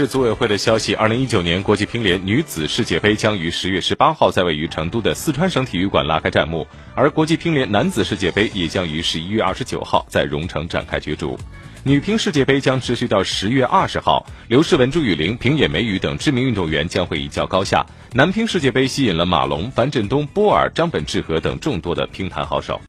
市组委会的消息，二零一九年国际乒联女子世界杯将于十月十八号在位于成都的四川省体育馆拉开战幕，而国际乒联男子世界杯也将于十一月二十九号在蓉城展开角逐。女乒世界杯将持续到十月二十号，刘诗雯、朱雨玲、平野美宇等知名运动员将会一较高下。男乒世界杯吸引了马龙、樊振东、波尔、张本智和等众多的乒坛好手。